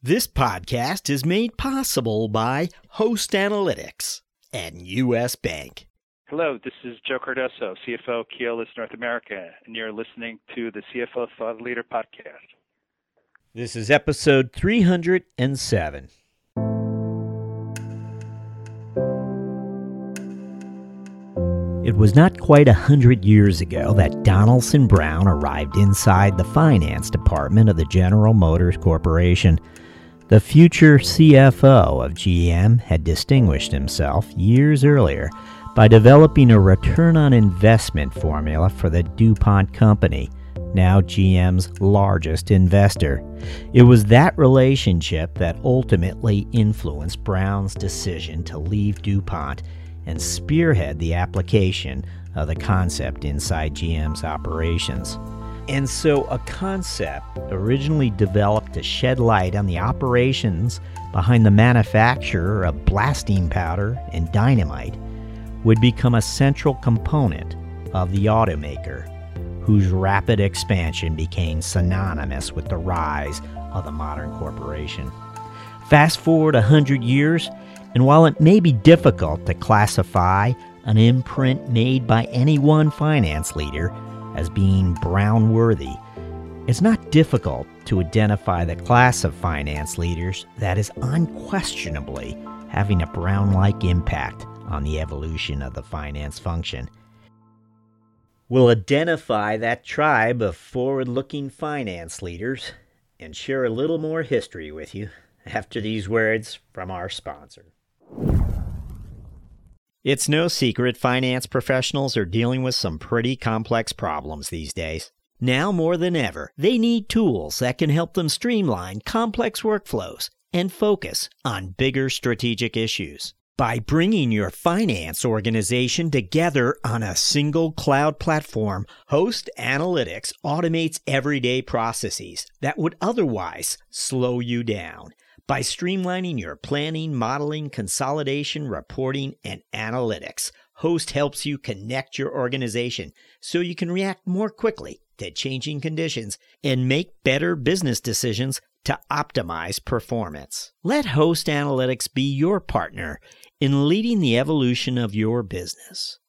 This podcast is made possible by Host Analytics and U.S. Bank. Hello, this is Joe Cardoso, CFO Keolis North America, and you're listening to the CFO Thought Leader podcast. This is episode 307. It was not quite a hundred years ago that Donaldson Brown arrived inside the finance department of the General Motors Corporation. The future CFO of GM had distinguished himself years earlier by developing a return on investment formula for the DuPont Company, now GM's largest investor. It was that relationship that ultimately influenced Brown's decision to leave DuPont and spearhead the application of the concept inside GM's operations. And so, a concept originally developed to shed light on the operations behind the manufacture of blasting powder and dynamite would become a central component of the automaker, whose rapid expansion became synonymous with the rise of the modern corporation. Fast forward a hundred years, and while it may be difficult to classify an imprint made by any one finance leader as being Brown worthy, it's not difficult to identify the class of finance leaders that is unquestionably having a Brown like impact on the evolution of the finance function. We'll identify that tribe of forward looking finance leaders and share a little more history with you after these words from our sponsor. It's no secret finance professionals are dealing with some pretty complex problems these days. Now more than ever, they need tools that can help them streamline complex workflows and focus on bigger strategic issues. By bringing your finance organization together on a single cloud platform, Host Analytics automates everyday processes that would otherwise slow you down by streamlining your planning, modeling, consolidation, reporting, and analytics. Host helps you connect your organization so you can react more quickly to changing conditions and make better business decisions to optimize performance. Let Host Analytics be your partner in leading the evolution of your business.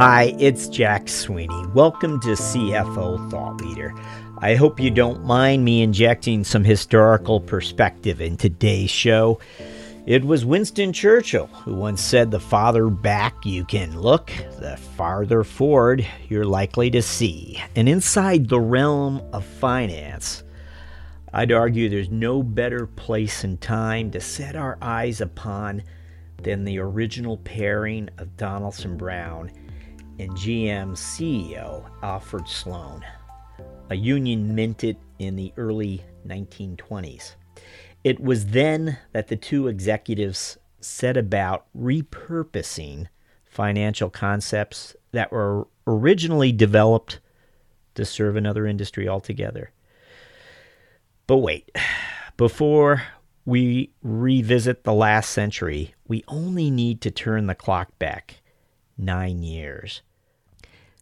Hi, it's Jack Sweeney. Welcome to CFO Thought Leader. I hope you don't mind me injecting some historical perspective in today's show. It was Winston Churchill who once said, The farther back you can look, the farther forward you're likely to see. And inside the realm of finance, I'd argue there's no better place and time to set our eyes upon than the original pairing of Donaldson Brown and GM CEO Alfred Sloan, a union minted in the early 1920s. It was then that the two executives set about repurposing financial concepts that were originally developed to serve another industry altogether. But wait, before we revisit the last century, we only need to turn the clock back nine years.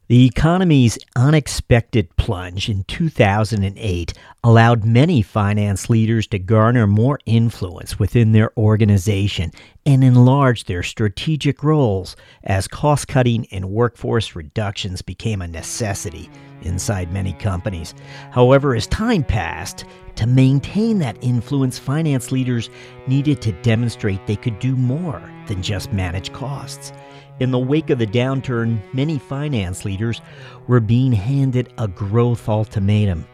The economy's unexpected plunge in 2008 allowed many finance leaders to garner more influence within their organization and enlarge their strategic roles as cost cutting and workforce reductions became a necessity inside many companies. However, as time passed, to maintain that influence, finance leaders needed to demonstrate they could do more than just manage costs. In the wake of the downturn, many finance leaders were being handed a growth ultimatum.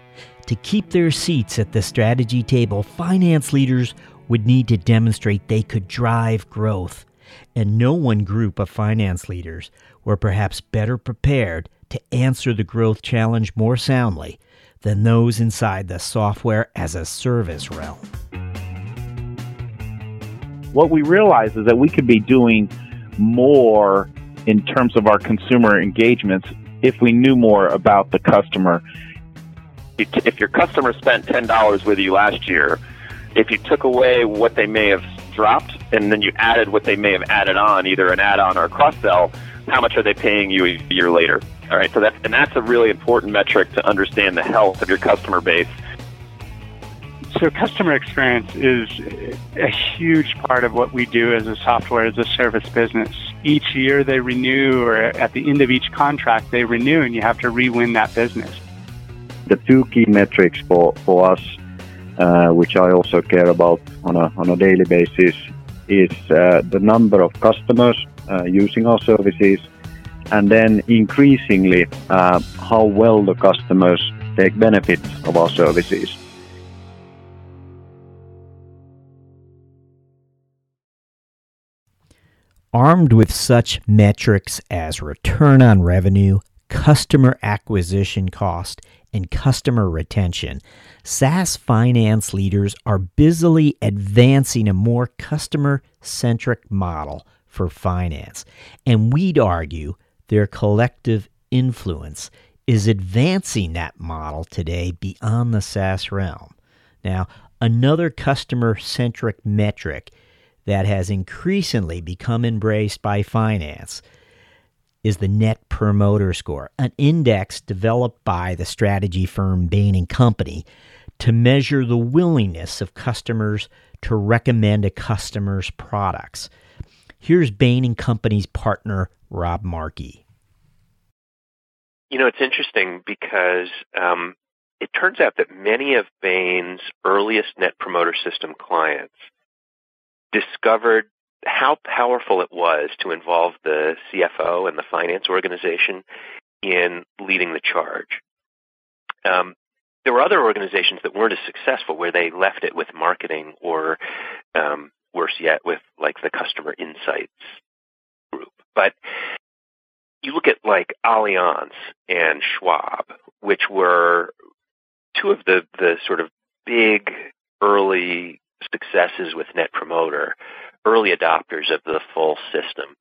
To keep their seats at the strategy table, finance leaders would need to demonstrate they could drive growth. And no one group of finance leaders were perhaps better prepared to answer the growth challenge more soundly than those inside the software as a service realm. What we realize is that we could be doing more in terms of our consumer engagements if we knew more about the customer. If your customer spent $10 with you last year, if you took away what they may have dropped and then you added what they may have added on, either an add on or a cross sell, how much are they paying you a year later? All right, so that's and that's a really important metric to understand the health of your customer base. So customer experience is a huge part of what we do as a software as a service business. Each year they renew, or at the end of each contract they renew, and you have to re-win that business. The two key metrics for, for us, uh, which I also care about on a, on a daily basis, is uh, the number of customers uh, using our services, and then increasingly uh, how well the customers take benefit of our services. Armed with such metrics as return on revenue, customer acquisition cost, and customer retention, SaaS finance leaders are busily advancing a more customer centric model for finance. And we'd argue their collective influence is advancing that model today beyond the SaaS realm. Now, another customer centric metric that has increasingly become embraced by finance is the net promoter score, an index developed by the strategy firm Bain and Company to measure the willingness of customers to recommend a customer's products. Here's Bain and Company's partner Rob Markey. You know, it's interesting because um, it turns out that many of Bain's earliest Net Promoter System clients discovered how powerful it was to involve the CFO and the finance organization in leading the charge. Um, there were other organizations that weren't as successful where they left it with marketing or um, worse yet with like the customer insights group. But you look at like Allianz and Schwab, which were two of the, the sort of big early successes with Net Promoter, early adopters of the full system.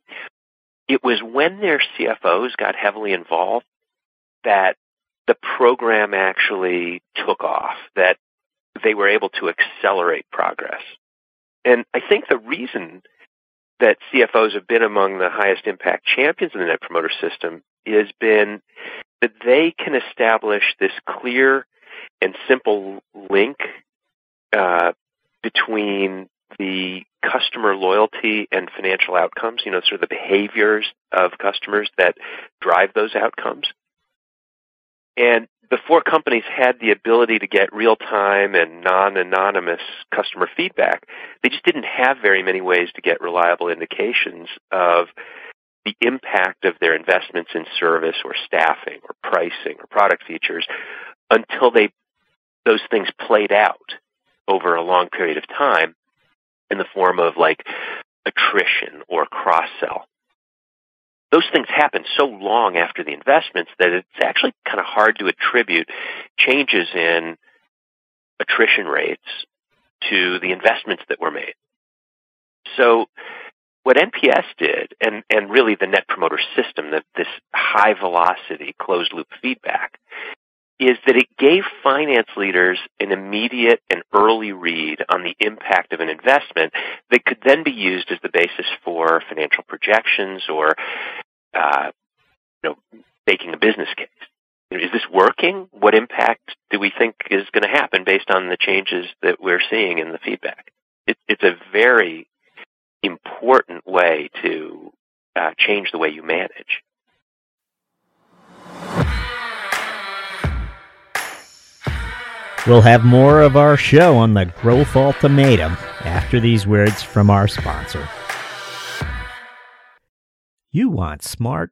It was when their CFOs got heavily involved that the program actually took off, that they were able to accelerate progress. And I think the reason that CFOs have been among the highest impact champions in the Net Promoter System has been that they can establish this clear and simple link uh, between the customer loyalty and financial outcomes, you know, sort of the behaviors of customers that drive those outcomes. And before companies had the ability to get real time and non anonymous customer feedback, they just didn't have very many ways to get reliable indications of the impact of their investments in service or staffing or pricing or product features until they those things played out over a long period of time in the form of like attrition or cross sell. Those things happen so long after the investments that it's actually kind of hard to attribute changes in attrition rates to the investments that were made. So what NPS did, and, and really the Net Promoter System, that this high velocity closed loop feedback, is that it gave finance leaders an immediate and early read on the impact of an investment that could then be used as the basis for financial projections or, uh, you know, making a business case. Is this working? What impact do we think is going to happen based on the changes that we're seeing in the feedback? It, it's a very important way to uh, change the way you manage. We'll have more of our show on the Growth Ultimatum after these words from our sponsor. You want smart,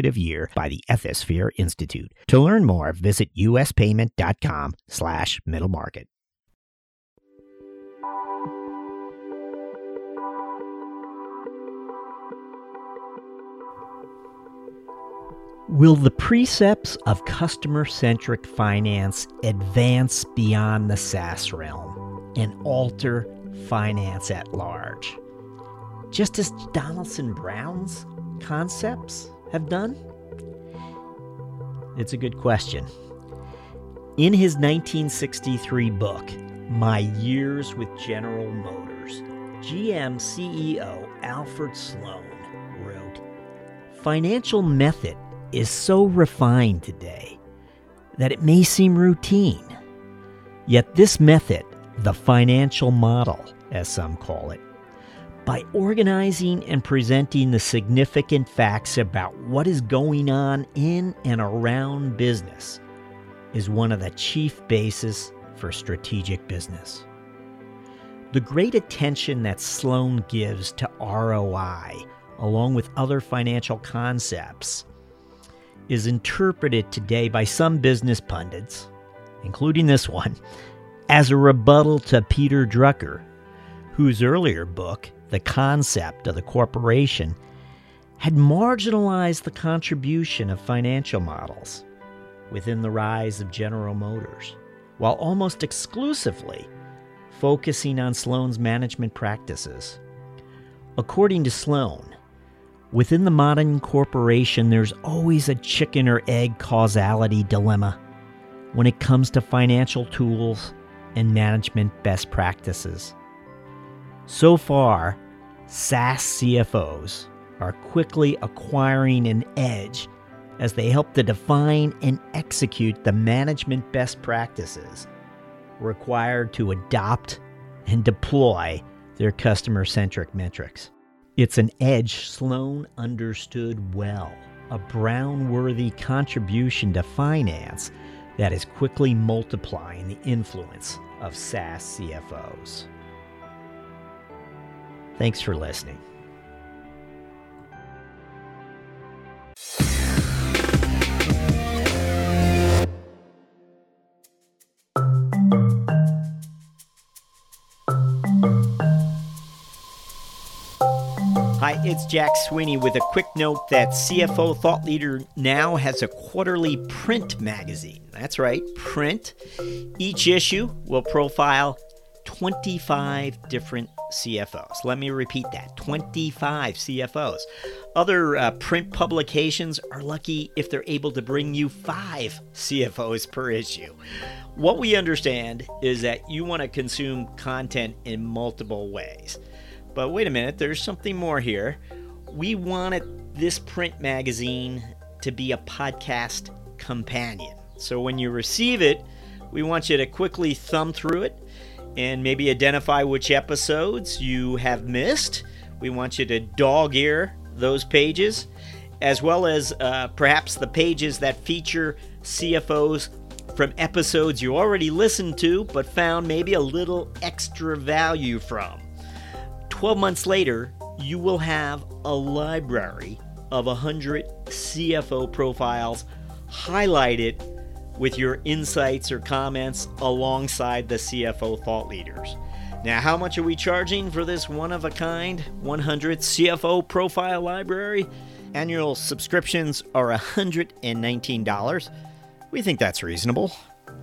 consecutive year by the Ethisphere Institute. To learn more, visit uspayment.com slash middle market. Will the precepts of customer centric finance advance beyond the SaaS realm and alter finance at large? Just as Donaldson Brown's concepts have done? It's a good question. In his 1963 book, My Years with General Motors, GM CEO Alfred Sloan wrote Financial method is so refined today that it may seem routine. Yet, this method, the financial model, as some call it, by organizing and presenting the significant facts about what is going on in and around business, is one of the chief bases for strategic business. The great attention that Sloan gives to ROI, along with other financial concepts, is interpreted today by some business pundits, including this one, as a rebuttal to Peter Drucker, whose earlier book, The Concept of the Corporation, had marginalized the contribution of financial models within the rise of General Motors, while almost exclusively focusing on Sloan's management practices. According to Sloan, Within the modern corporation, there's always a chicken or egg causality dilemma when it comes to financial tools and management best practices. So far, SaaS CFOs are quickly acquiring an edge as they help to define and execute the management best practices required to adopt and deploy their customer centric metrics. It's an edge Sloan understood well, a Brown worthy contribution to finance that is quickly multiplying the influence of SaaS CFOs. Thanks for listening. Hi, it's Jack Sweeney with a quick note that CFO Thought Leader now has a quarterly print magazine. That's right, print. Each issue will profile 25 different CFOs. Let me repeat that 25 CFOs. Other uh, print publications are lucky if they're able to bring you five CFOs per issue. What we understand is that you want to consume content in multiple ways. But wait a minute, there's something more here. We wanted this print magazine to be a podcast companion. So when you receive it, we want you to quickly thumb through it and maybe identify which episodes you have missed. We want you to dog ear those pages, as well as uh, perhaps the pages that feature CFOs from episodes you already listened to but found maybe a little extra value from. 12 months later, you will have a library of 100 CFO profiles highlighted with your insights or comments alongside the CFO thought leaders. Now, how much are we charging for this one of a kind 100 CFO profile library? Annual subscriptions are $119. We think that's reasonable.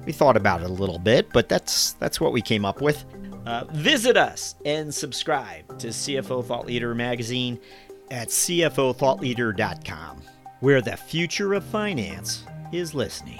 We thought about it a little bit, but that's that's what we came up with. Uh, visit us and subscribe to CFO Thought Leader magazine at CFOThoughtLeader.com, where the future of finance is listening.